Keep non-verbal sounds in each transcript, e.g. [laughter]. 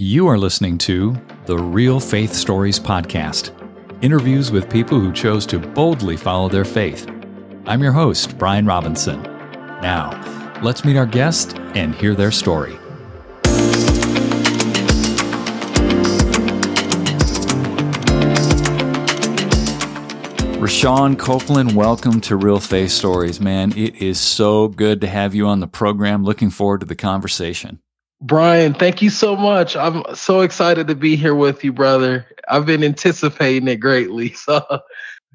You are listening to the Real Faith Stories Podcast interviews with people who chose to boldly follow their faith. I'm your host, Brian Robinson. Now, let's meet our guest and hear their story. Rashawn Copeland, welcome to Real Faith Stories. Man, it is so good to have you on the program. Looking forward to the conversation. Brian, thank you so much. I'm so excited to be here with you, brother. I've been anticipating it greatly. [laughs] So,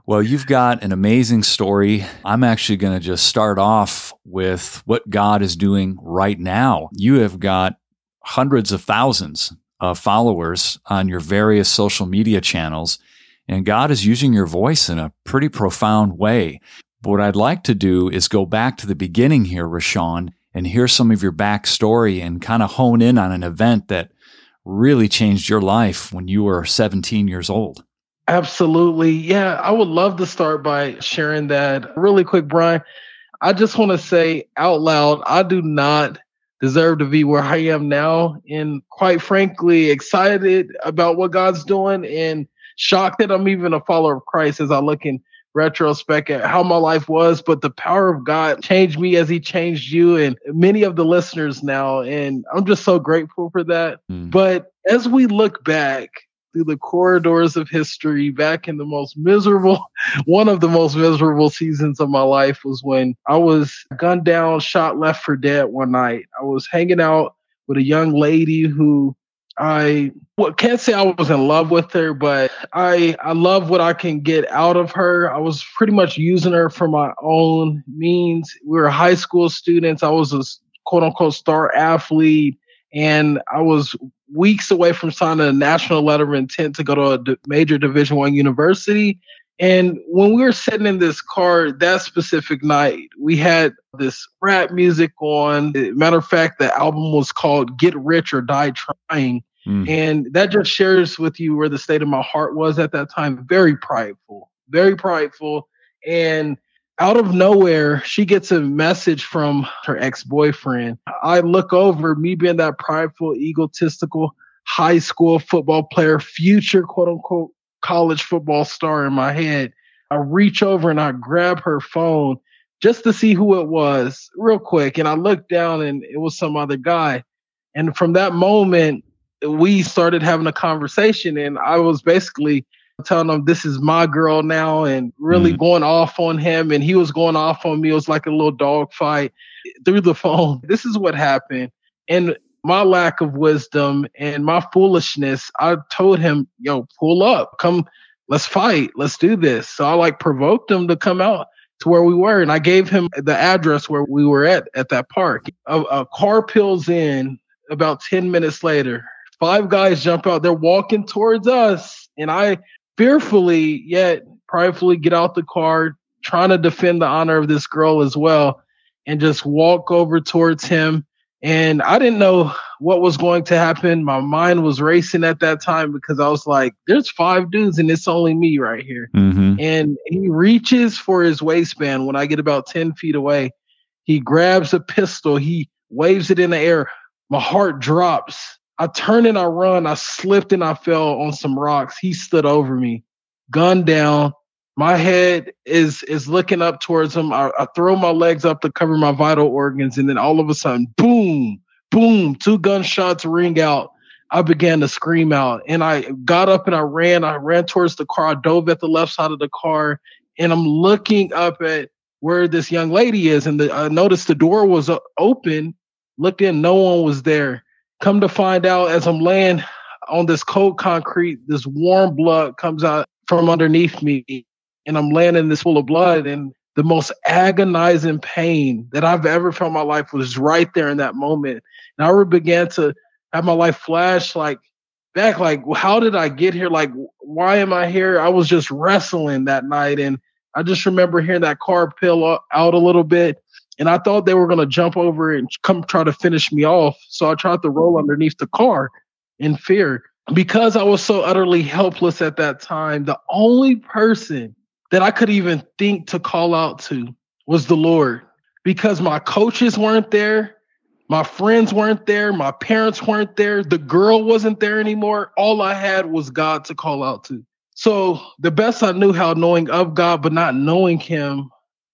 well, you've got an amazing story. I'm actually going to just start off with what God is doing right now. You have got hundreds of thousands of followers on your various social media channels, and God is using your voice in a pretty profound way. But what I'd like to do is go back to the beginning here, Rashawn, and hear some of your backstory and kind of hone in on an event that really changed your life when you were 17 years old. Absolutely. Yeah, I would love to start by sharing that really quick, Brian. I just want to say out loud, I do not deserve to be where I am now. And quite frankly, excited about what God's doing and shocked that I'm even a follower of Christ as I look in retrospect at how my life was, but the power of God changed me as He changed you and many of the listeners now. And I'm just so grateful for that. Mm. But as we look back, through the corridors of history back in the most miserable [laughs] one of the most miserable seasons of my life was when I was gunned down, shot left for dead one night. I was hanging out with a young lady who I well, can't say I was in love with her, but I I love what I can get out of her. I was pretty much using her for my own means. We were high school students. I was a quote unquote star athlete, and I was weeks away from signing a national letter of intent to go to a major Division One university. And when we were sitting in this car that specific night, we had this rap music on. Matter of fact, the album was called Get Rich or Die Trying. Mm. And that just shares with you where the state of my heart was at that time. Very prideful, very prideful. And out of nowhere, she gets a message from her ex boyfriend. I look over, me being that prideful, egotistical high school football player, future quote unquote college football star in my head. I reach over and I grab her phone just to see who it was real quick. And I looked down and it was some other guy. And from that moment, we started having a conversation and I was basically telling him this is my girl now and really mm. going off on him and he was going off on me. It was like a little dog fight through the [laughs] phone. This is what happened. And my lack of wisdom and my foolishness, I told him, yo, pull up, come, let's fight, let's do this. So I like provoked him to come out to where we were. And I gave him the address where we were at, at that park. A, a car peels in about 10 minutes later. Five guys jump out. They're walking towards us. And I fearfully, yet pridefully get out the car, trying to defend the honor of this girl as well, and just walk over towards him and I didn't know what was going to happen. My mind was racing at that time because I was like, there's five dudes and it's only me right here. Mm-hmm. And he reaches for his waistband when I get about 10 feet away. He grabs a pistol, he waves it in the air. My heart drops. I turn and I run. I slipped and I fell on some rocks. He stood over me, gun down, my head is is looking up towards him. I, I, throw my legs up to cover my vital organs, and then all of a sudden, boom, boom, two gunshots ring out. I began to scream out, and I got up and I ran. I ran towards the car. I dove at the left side of the car, and I'm looking up at where this young lady is, and the, I noticed the door was open. Looked in, no one was there. Come to find out, as I'm laying on this cold concrete, this warm blood comes out from underneath me and I'm laying in this pool of blood and the most agonizing pain that I've ever felt in my life was right there in that moment. And I began to have my life flash like back, like, how did I get here? Like, why am I here? I was just wrestling that night. And I just remember hearing that car peel out a little bit. And I thought they were going to jump over and come try to finish me off. So I tried to roll underneath the car in fear. Because I was so utterly helpless at that time, the only person that I could even think to call out to was the Lord because my coaches weren't there. My friends weren't there. My parents weren't there. The girl wasn't there anymore. All I had was God to call out to. So the best I knew how knowing of God, but not knowing him,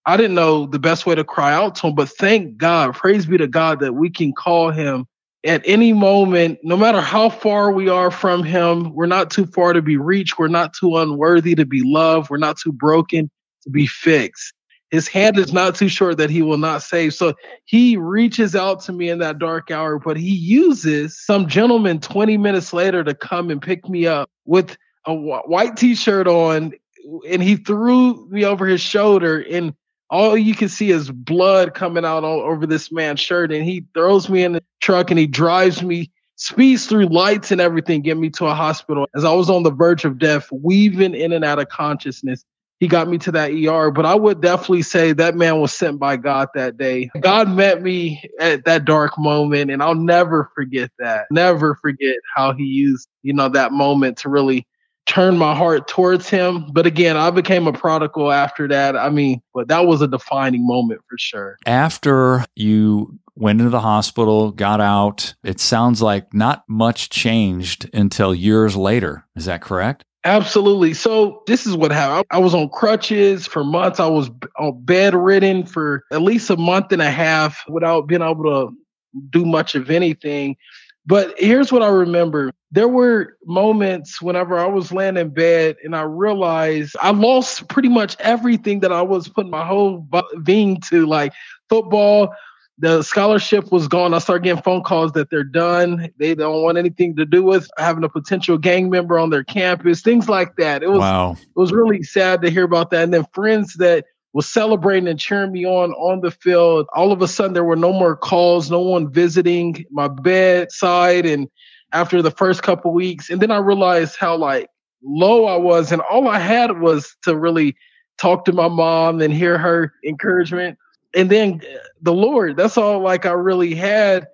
I didn't know the best way to cry out to him. But thank God, praise be to God that we can call him at any moment, no matter how far we are from him, we're not too far to be reached. We're not too unworthy to be loved. We're not too broken to be fixed. His hand is not too short that he will not save. So he reaches out to me in that dark hour, but he uses some gentleman 20 minutes later to come and pick me up with a white t-shirt on and he threw me over his shoulder and all you can see is blood coming out all over this man's shirt and he throws me in the truck and he drives me speeds through lights and everything get me to a hospital as i was on the verge of death weaving in and out of consciousness he got me to that ER. But I would definitely say that man was sent by God that day. God met me at that dark moment, and I'll never forget that. Never forget how he used, you know, that moment to really turn my heart towards him. But again, I became a prodigal after that. I mean, but that was a defining moment for sure. After you went into the hospital, got out, it sounds like not much changed until years later. Is that correct? Absolutely. So this is what happened. I was on crutches for months. I was uh, bedridden for at least a month and a half without being able to do much of anything. But here's what I remember. There were moments whenever I was laying in bed and I realized I lost pretty much everything that I was putting my whole being to, like football, the scholarship was gone. I started getting phone calls that they're done. They don't want anything to do with having a potential gang member on their campus, things like that. It was wow. it was really sad to hear about that. And then friends that was celebrating and cheering me on on the field. All of a sudden, there were no more calls, no one visiting my bedside. And after the first couple weeks, and then I realized how like low I was, and all I had was to really talk to my mom and hear her encouragement and then uh, the Lord. That's all like I really had.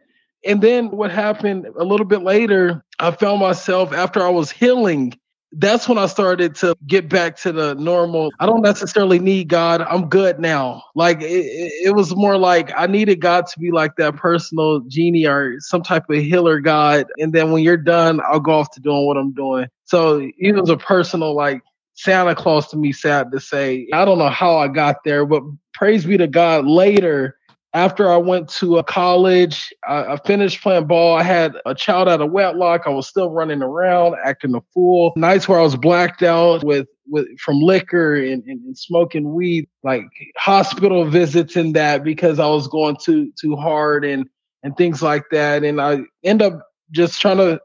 And then what happened a little bit later, I found myself after I was healing. That's when I started to get back to the normal. I don't necessarily need God. I'm good now. Like it, it was more like I needed God to be like that personal genie or some type of healer God. And then when you're done, I'll go off to doing what I'm doing. So it was a personal like Santa Claus to me, sad to say. I don't know how I got there, but praise be to God, later, after I went to a college, I, I, finished playing ball. I had a child out of wedlock. I was still running around, acting a fool. Nights where I was blacked out with, with from liquor and, and, and smoking weed, like hospital visits and that because I was going too too hard and and things like that. And I end up just trying to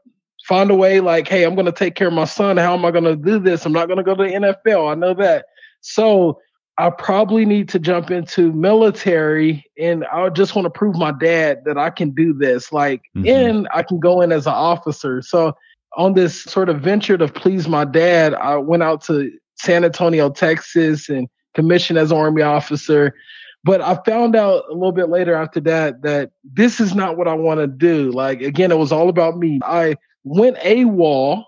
find a way like, hey, I'm to take care of my son. How am I to do this? I'm not to go to the NFL. I know that. So I probably need to jump into military and I just want to prove my dad that I can do this. Like, mm-hmm. and I can go in as an officer. So, on this sort of venture to please my dad, I went out to San Antonio, Texas, and commissioned as an Army officer. But I found out a little bit later after that that this is not what I want to do. Like, again, it was all about me. I went AWOL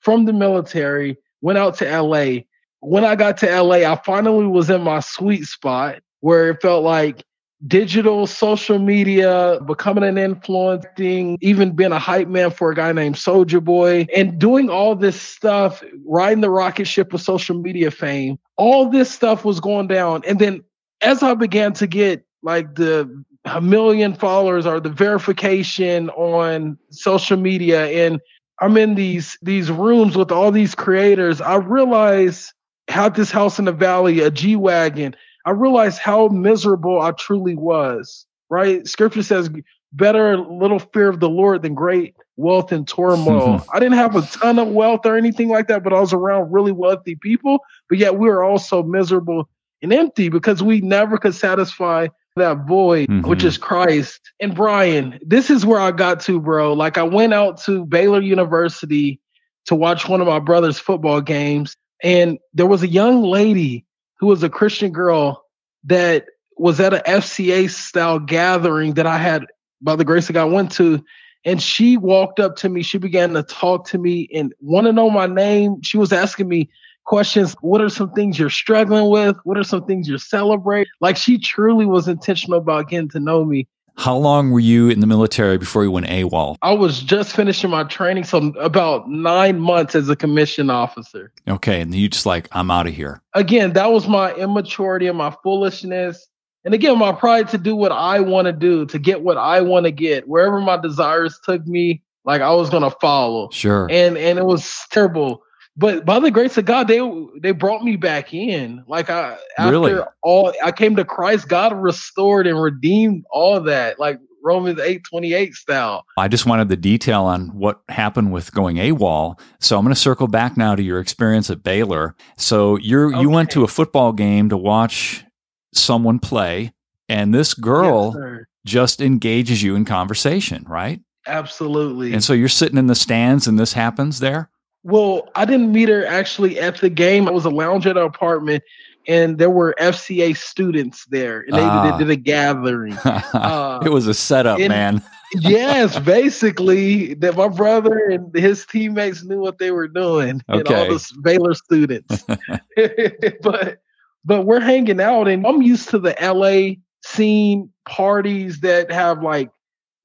from the military, went out to LA when I got to LA, I finally was in my sweet spot where it felt like digital social media, becoming an influencing, even being a hype man for a guy named Soulja Boy, and doing all this stuff, riding the rocket ship of social media fame. All this stuff was going down. And then as I began to get like the a million followers or the verification on social media and I'm in these these rooms with all these creators, I realized had this house in the valley, a G Wagon, I realized how miserable I truly was. Right? Scripture says, better little fear of the Lord than great wealth and turmoil. [laughs] I didn't have a ton of wealth or anything like that, but I was around really wealthy people. But yet we were also miserable and empty because we never could satisfy that void, mm-hmm. which is Christ. And Brian, this is where I got to, bro. Like I went out to Baylor University to watch one of my brother's football games. And there was a young lady who was a Christian girl that was at an FCA style gathering that I had, by the grace of God, went to. And she walked up to me. She began to talk to me and want to know my name. She was asking me questions. What are some things you're struggling with? What are some things you're celebrating? Like she truly was intentional about getting to know me. How long were you in the military before you went AWOL? I was just finishing my training, so about nine months as a commissioned officer. Okay, and you just like, I'm out of here. Again, that was my immaturity and my foolishness. And again, my pride to do what I want to do, to get what I want to get. Wherever my desires took me, like I was gonna follow. Sure. And and it was terrible. But by the grace of God, they they brought me back in. Like I after Really? all I came to Christ, God restored and redeemed all that, like Romans 8 28 style. I just wanted the detail on what happened with going AWOL. So I'm going to circle back now to your experience at Baylor. So you're you went to a football game to watch someone play, and this girl Yes, just engages you in conversation, right? Absolutely. And so you're sitting in the stands, and this happens there. Well, I didn't meet her actually at the game. I was a lounge at an apartment, and there were FCA students there, and they Ah. did, did a gathering. Uh, [laughs] it was a setup, in- man. yes, [laughs] basically, that my brother and his teammates knew what they were doing, and all the Baylor students. [laughs] but but we're hanging out, and I'm used to the LA scene parties that have like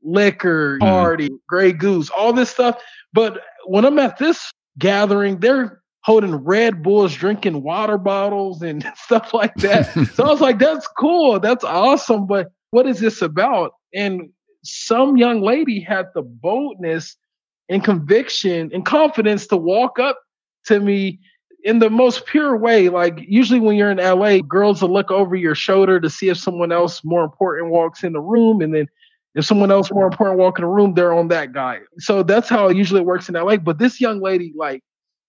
liquor Mhm. party, Grey Goose, all this stuff. But when I'm at this gathering, they're holding Red Bulls, drinking water bottles, and [laughs] stuff like that. [laughs] so I was like, that's cool. That's awesome. But what is this about? And some young lady had the boldness and conviction and confidence to walk up to me in the most pure way. Like usually when you're in LA, girls will look over your shoulder to see if someone else more important walks in the room. And then if someone else more important walk in the room, they're on that guy. So that's how it usually works in LA. But this young lady, like,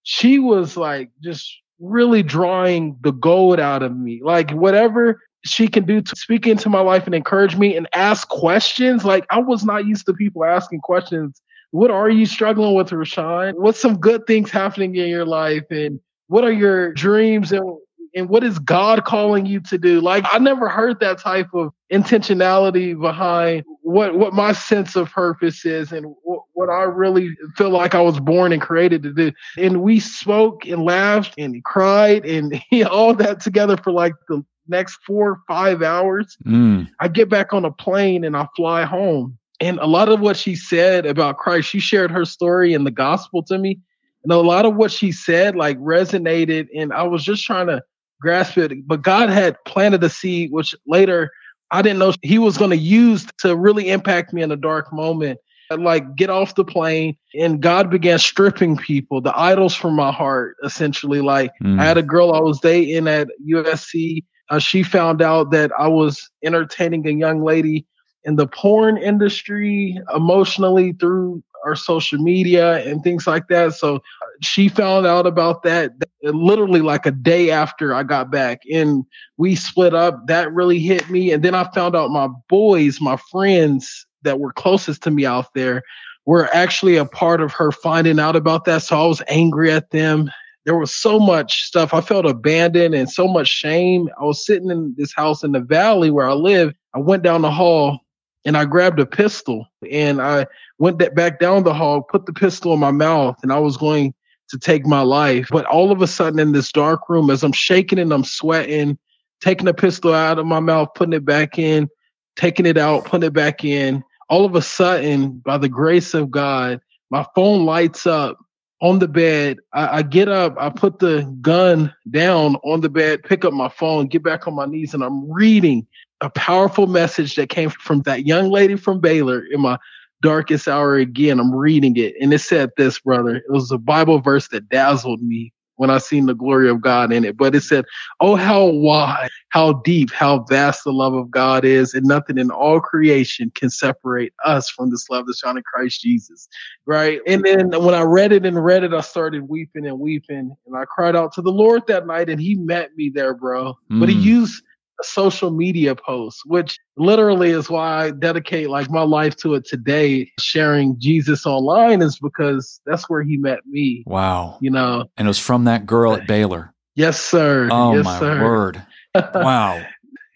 she was like just really drawing the gold out of me. Like whatever she can do to speak into my life and encourage me and ask questions. Like I was not used to people asking questions. What are you struggling with, Rashawn? What's some good things happening in your life? And what are your dreams and and what is God calling you to do? Like I never heard that type of intentionality behind what what my sense of purpose is and what, what I really feel like I was born and created to do. And we spoke and laughed and cried and [laughs] all that together for like the next four or five hours. Mm, I get back on a plane and I fly home. And a lot of what she said about Christ, she shared her story in the gospel to me. And a lot of what she said like resonated. And I was just trying to grasp it. But God had planted a seed, which later I didn't know he was going to use to really impact me in a dark moment. I'd, like get off the plane and God began stripping people, the idols from my heart, essentially. Like mm. I had a girl I was dating at USC. Uh, she found out that I was entertaining a young lady in the porn industry emotionally through our social media and things like that. So she found out about that literally like a day after I got back and we split up. That really hit me. And then I found out my boys, my friends that were closest to me out there were actually a part of her finding out about that. So I was angry at them there was so much stuff. I felt abandoned and so much shame. I was sitting in this house in the valley where I live. I went down the hall and I grabbed a pistol and I went back down the hall, put the pistol in my mouth, and I was going to take my life. But all of a sudden in this dark room, as I'm shaking and I'm sweating, taking the pistol out of my mouth, putting it back in, taking it out, putting it back in, all of a sudden, by the grace of God, my phone lights up on the bed. I, I, get up, I put the gun down on the bed, pick up my phone, get back on my knees, and I'm reading a powerful message that came from that young lady from Baylor in my darkest hour again. I'm reading it, and it said this, brother. It was a Bible verse that dazzled me when I seen the glory of God in it. But it said, Oh, how wide, how deep, how vast the love of God is, and nothing in all creation can separate us from this love that's found in Christ Jesus. Right. And then when I read it and read it, I started weeping and weeping. And I cried out to the Lord that night, and He met me there, bro. Mm. But He used a social media posts, which literally is why I dedicate like my life to it today. Sharing Jesus online is because that's where he met me. Wow. You know, and it was from that girl at Baylor. Yes, sir. Oh, yes, my sir. word. [laughs] Wow.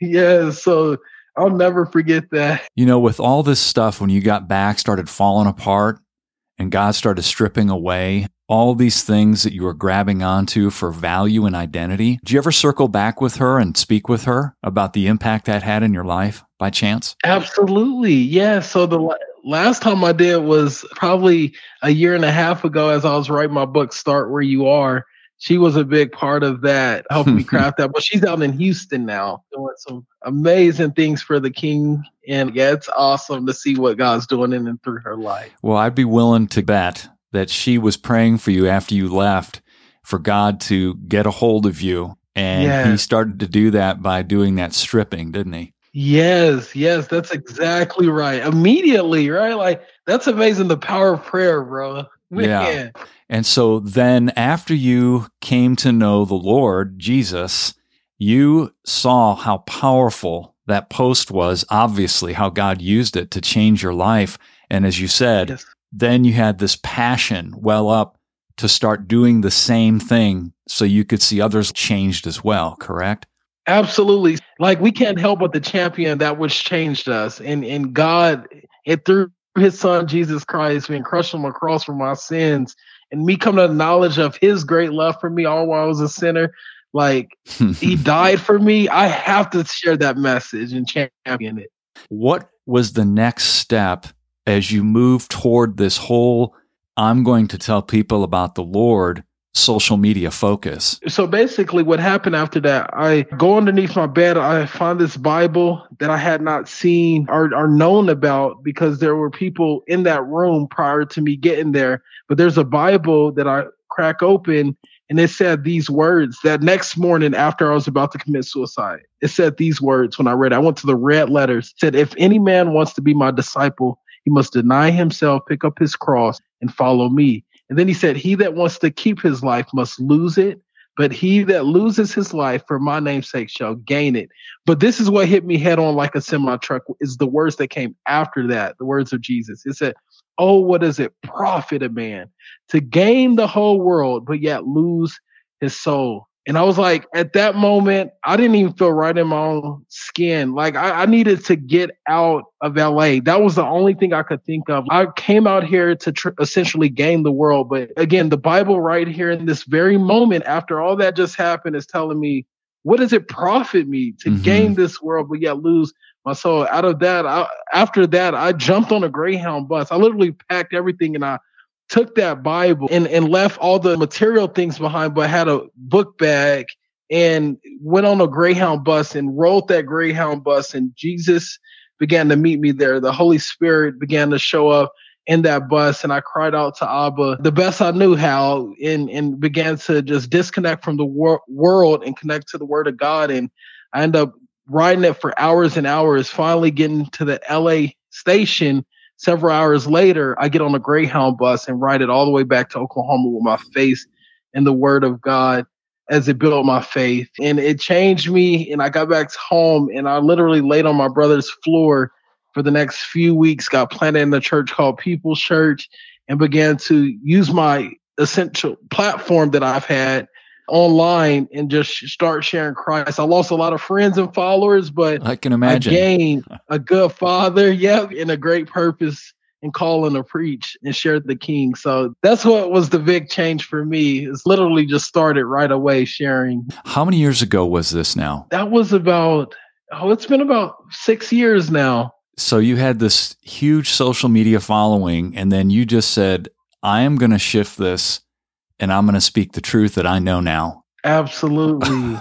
yeah. So I'll never forget that. You know, with all this stuff, when you got back, started falling apart and God started stripping away all these things that you were grabbing onto for value and identity. Did you ever circle back with her and speak with her about the impact that had in your life by by chance? Absolutely. Yeah. So the last time I did was probably a year and a half ago as I was writing my book, Start Where You Are. She was a big part of that, helping me [laughs] craft that. But she's out in Houston now doing some amazing things for the King. And yeah, it's awesome to see what God's doing in and through her life. Well, I'd be willing to bet that she was praying for you after you left for God to get a hold of you. And yes. he started to do that by doing that stripping, didn't he? Yes, yes, that's exactly right. Immediately, right? Like that's amazing the power of prayer, bro. [laughs] Man. Yeah. And so then after you came to know the Lord Jesus, you saw how powerful that post was, obviously, how God used it to change your life. And as you said, yes. Then you had this passion well up to start doing the same thing so you could see others changed as well, correct? Absolutely. Like we can't help but the champion that which changed us. And and God, it through his son Jesus Christ, being crushed on the cross for my sins, and me coming to the knowledge of his great love for me all while I was a sinner. Like he [laughs] died for me. I have to share that message and champion it. What was the next step as you move toward this whole I'm going to tell people about the Lord social media focus. So basically, what happened after that, I go underneath my bed, I find this Bible that I had not seen or, or known about because there were people in that room prior to me getting there. But there's a Bible that I crack open and it said these words that next morning after I was about to commit suicide. It said these words when I read it. I went to the red letters. It said, if any man wants to be my disciple, he must deny himself, pick up his cross, and follow me. And then he said, He that wants to keep his life must lose it, but he that loses his life for my name's sake shall gain it. But this is what hit me head on like a semi truck is the words that came after that, the words of Jesus. It said, Oh, what does it profit a man to gain the whole world, but yet lose his soul? And I was like, at that moment, I didn't even feel right in my own skin. Like I, I, needed to get out of LA. That was the only thing I could think of. I came out here to tr- essentially gain the world. But again, the Bible right here in this very moment, after all that just happened, is telling me, what does it profit me to mm-hmm. gain this world, but yet lose my soul? Out of that, I, after that, I jumped on a Greyhound bus. I literally packed everything and I took that Bible and, and left all the material things behind, but had a book bag and went on a Greyhound bus and rode that Greyhound bus. And Jesus began to meet me there. The Holy Spirit began to show up in that bus and I cried out to Abba the best I knew how and, and began to just disconnect from the wor- world and connect to the word of God. And I ended up riding it for hours and hours, finally getting to the LA station Several hours later, I get on a Greyhound bus and ride it all the way back to Oklahoma with my face in the Word of God as it built my faith. And it changed me. And I got back home and I literally laid on my brother's floor for the next few weeks, got planted in a church called People's Church, and began to use my essential platform that I've had online and just start sharing Christ. I lost a lot of friends and followers, but I can imagine I gained [laughs] a good father, yep, and a great purpose and calling to preach and share the king. So that's what was the big change for me. It's literally just started right away sharing. How many years ago was this now? That was about oh, it's been about six years now. So you had this huge social media following, and then you just said, I am going to shift this and I'm going to speak the truth that I know now. Absolutely.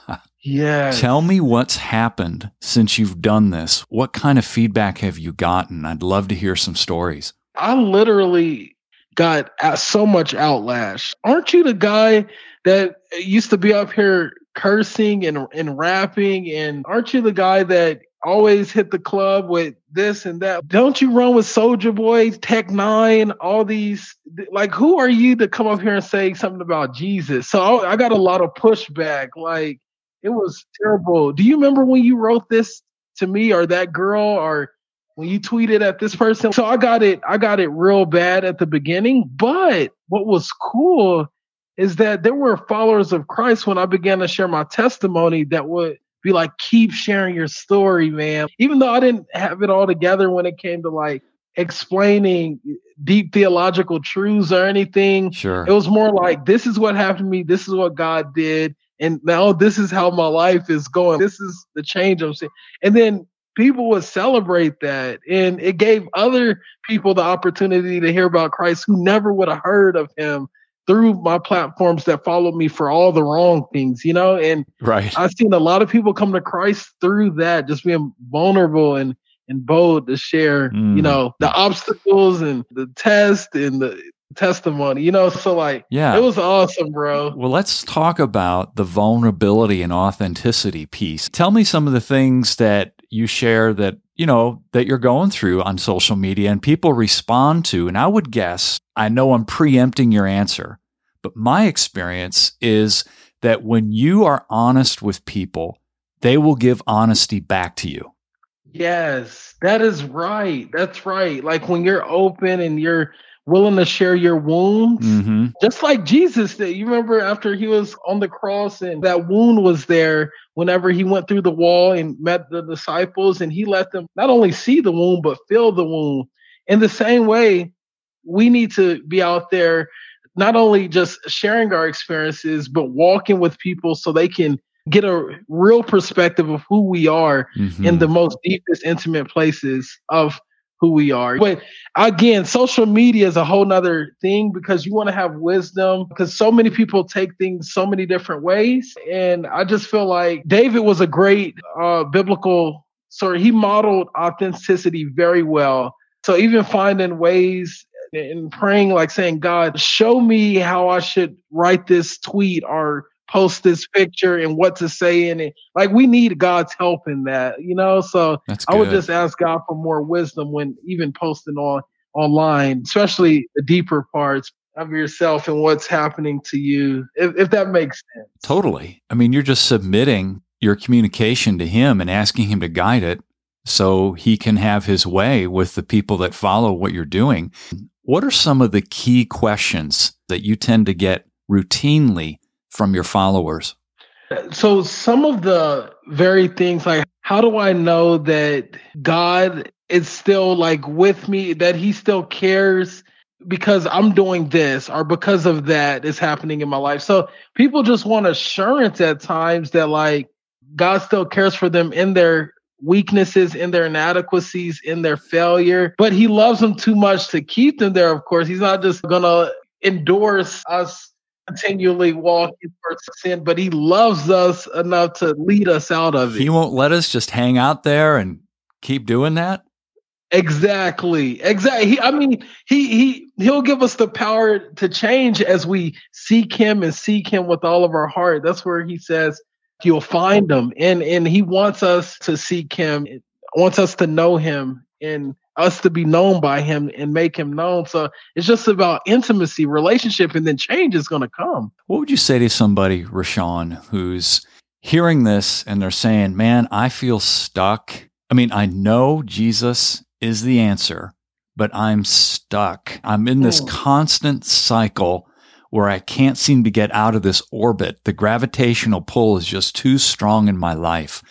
[laughs] yeah. Tell me what's happened since you've done this. What kind of feedback have you gotten? I'd love to hear some stories. I literally got so much outlash. Aren't you the guy that used to be up here cursing and and rapping and aren't you the guy that always hit the club with this and that. Don't you run with Soulja Boy, Tech N9ne, all these? Like, who are you to come up here and say something about Jesus? So I, I got a lot of pushback. Like, it was terrible. Do you remember when you wrote this to me or that girl or when you tweeted at this person? So I got it. I got it real bad at the beginning. But what was cool is that there were followers of Christ when I began to share my testimony that would be like, keep sharing your story, man. Even though I didn't have it all together when it came to like explaining deep theological truths or anything. Sure. It was more like, this is what happened to me. This is what God did. And now this is how my life is going. This is the change I'm seeing. And then people would celebrate that. And it gave other people the opportunity to hear about Christ who never would have heard of him through my platforms that followed me for all the wrong things, you know? And right. I've seen a lot of people come to Christ through that, just being vulnerable and and bold to share, mm. you know, the obstacles and the test and the testimony, you know? So like yeah. it was awesome, bro. Well, let's talk about the vulnerability and authenticity piece. Tell me some of the things that you share that you know that you're going through on social media and people respond to and i would guess i know i'm preempting your answer but my experience is that when you are honest with people they will give honesty back to you. Yes that is right that's right. Like when you're open and you're willing to share your wounds mm-hmm. just like jesus did you remember after he was on the cross and that wound was there whenever he went through the wall and met the disciples and he let them not only see the wound but feel the wound in the same way we need to be out there not only just sharing our experiences but walking with people so they can get a real perspective of who we are mm-hmm. in the most deepest intimate places of who we are. But again, social media is a whole nother thing because you want to have wisdom because so many people take things so many different ways. And I just feel like David was a great uh, biblical, sorry, he modeled authenticity very well. So even finding ways and praying, like saying, God, show me how I should write this tweet or post this picture and what to say in it. Like we need God's help in that, you know. So I would just ask God for more wisdom when even posting on online, especially the deeper parts of yourself and what's happening to you, if, if that makes sense. Totally. I mean, you're just submitting your communication to Him and asking Him to guide it so He can have His way with the people that follow what you're doing. What are some of the key questions that you tend to get routinely from your followers? So, some of the very things like, how do I know that God is still like with me, that He still cares because I'm doing this or because of that is happening in my life? So, people just want assurance at times that like God still cares for them in their weaknesses, in their inadequacies, in their failure, but He loves them too much to keep them there, of course. He's not just gonna endorse us continually walking towards sin, but he loves us enough to lead us out of it. He won't let us just hang out there and keep doing that. Exactly. Exactly. He, I mean, he he he'll give us the power to change as we seek him and seek him with all of our heart. That's where he says you'll find him. And and he wants us to seek him, wants us to know him and us to be known by him and make him known. So it's just about intimacy, relationship, and then change is going to come. What would you say to somebody, Rashawn, who's hearing this and they're saying, man, I feel stuck? I mean, I know Jesus is the answer, but I'm stuck. I'm in this oh. constant cycle where I can't seem to get out of this orbit. The gravitational pull is just too strong in my life.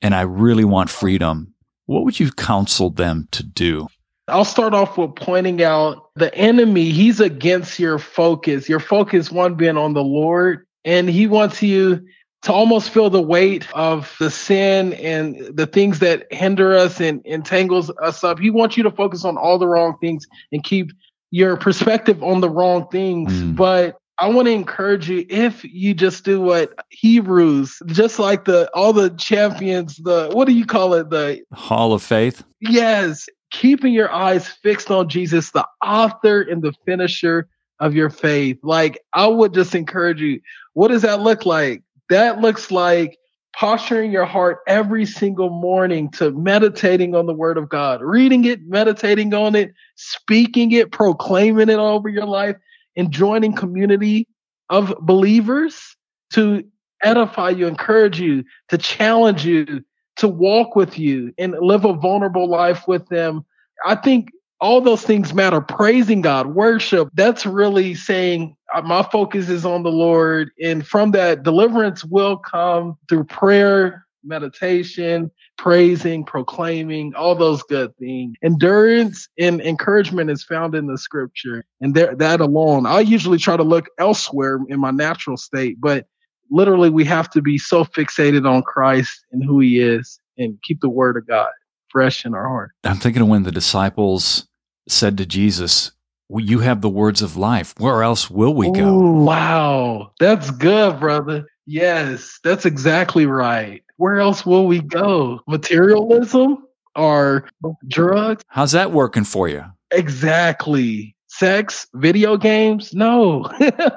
And I really want freedom what would you counsel them to do? I'll start off with pointing out the enemy, he's against your focus. Your focus, one being on the Lord, and he wants you to almost feel the weight of the sin and the things that hinder us and entangles us up. He wants you to focus on all the wrong things and keep your perspective on the wrong things. Mm. But I want to encourage you if you just do what Hebrews, just like the all the champions, the what do you call it? The Hall of Faith. Yes, keeping your eyes fixed on Jesus, the author and the finisher of your faith. Like I would just encourage you. What does that look like? That looks like posturing your heart every single morning to meditating on the word of God, reading it, meditating on it, speaking it, proclaiming it over your life in joining community of believers to edify you, encourage you, to challenge you, to walk with you and live a vulnerable life with them. I think all those things matter. Praising God, worship, that's really saying uh, my focus is on the Lord. And from that, deliverance will come through prayer, meditation, praising, proclaiming, all those good things. Endurance and encouragement is found in the scripture. And there, that alone, I usually try to look elsewhere in my natural state, but literally we have to be so fixated on Christ and who he is and keep the word of God fresh in our heart. I'm thinking of when the disciples said to Jesus, well, You have the words of life. Where else will we go? Ooh, wow. That's good, brother. Yes, that's exactly right. Where else will we go? Materialism or drugs? How's that working for you? Exactly. Sex, video games? No.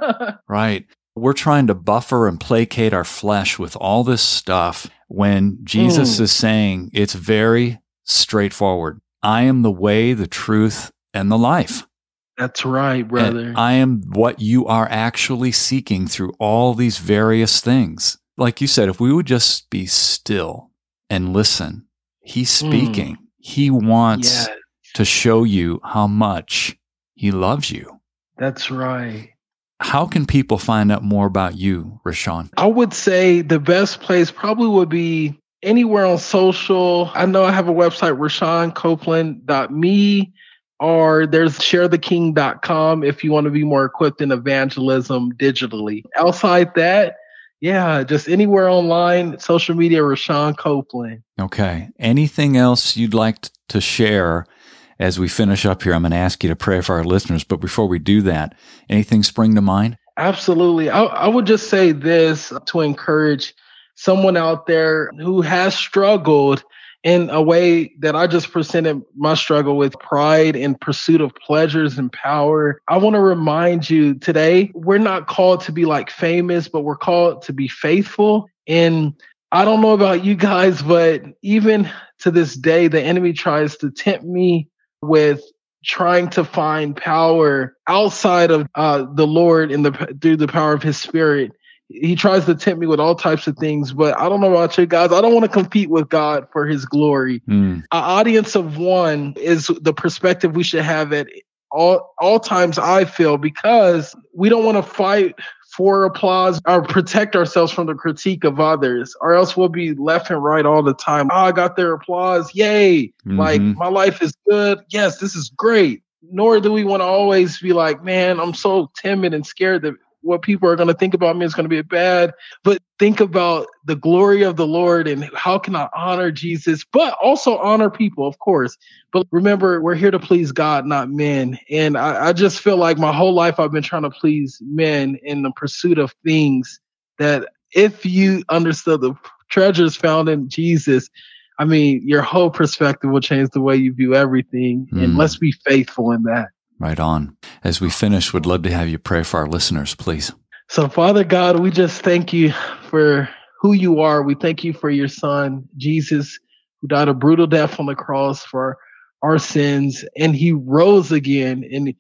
[laughs] right. We're trying to buffer and placate our flesh with all this stuff when Jesus mm. is saying it's very straightforward. I am the way, the truth, and the life. That's right, brother. And I am what you are actually seeking through all these various things. Like you said, if we would just be still and listen, He's hmm. speaking. Mm. He wants yes. to show you how much He loves you. That's right. How can people find out more about you, Rashawn? I would say the best place probably would be anywhere on social. I know I have a website, RashawnCopeland.me, or there's sharetheking.com if you want to be more equipped in evangelism digitally. Outside that, yeah, just anywhere online, social media, Rashawn Copeland. Okay. Anything else you'd like to share as we finish up here? I'm going to ask you to pray for our listeners. But before we do that, anything spring to mind? Absolutely. I, I would just say this to encourage someone out there who has struggled in a way that I just presented my struggle with pride and pursuit of pleasures and power. I want to remind you today, we're not called to be like famous, but we're called to be faithful. And I don't know about you guys, but even to this day, the enemy tries to tempt me with trying to find power outside of uh, the Lord in the through the power of His Spirit he tries to tempt me with all types of things, but I don't know about you guys. I don't want to compete with God for his glory. Mm. An audience of one is the perspective we should have at all all times, I feel, because we don't want to fight for applause or protect ourselves from the critique of others, or else we'll be left and right all the time. Oh, I got their applause. Yay. Mm-hmm. Like my life is good. Yes, this is great. Nor do we want to always be like, man, I'm so timid and scared that what people are going to think about me is going to be bad, but think about the glory of the Lord and how can I honor Jesus, but also honor people, of course. But remember, we're here to please God, not men. And I, I just feel like my whole life I've been trying to please men in the pursuit of things that if you understood the treasures found in Jesus, I mean, your whole perspective will change the way you view everything. Mm. And let's be faithful in that. Right on. As we finish, we'd love to have you pray for our listeners, please. So, Father God, we just thank you for who you are. We thank you for your son, Jesus, who died a brutal death on the cross for our sins, and he rose again and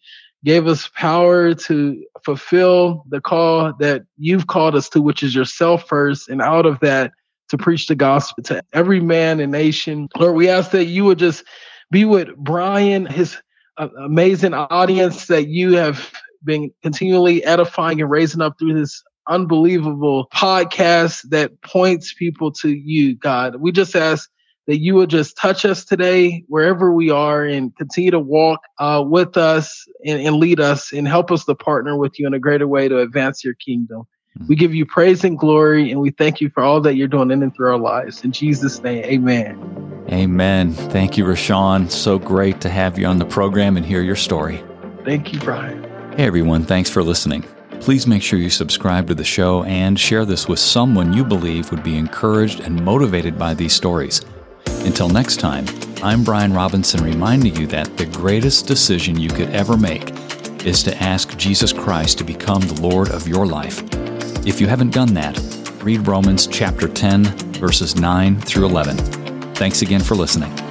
gave us power to fulfill the call that you've called us to, which is yourself first, and out of that, to preach the gospel to every man and nation. Lord, we ask that you would just be with Brian, his amazing audience that you have been continually edifying and raising up through this unbelievable podcast that points people to you, God. We just ask that you would just touch us today wherever we are and continue to walk uh, with us and, and, lead us and help us to partner with you in a greater way to advance your kingdom. We give you praise and glory and we thank you for all that you're doing in and through our lives. In Jesus' name, amen. Amen. Thank you, Rashawn. So great to have you on the program and hear your story. Thank you, Brian. Hey, everyone. Thanks for listening. Please make sure you subscribe to the show and share this with someone you believe would be encouraged and motivated by these stories. Until next time, I'm Brian Robinson reminding you that the greatest decision you could ever make is to ask Jesus Christ to become the Lord of your life. If you haven't done that, read Romans chapter 10, verses 9 through 11. Thanks again for listening.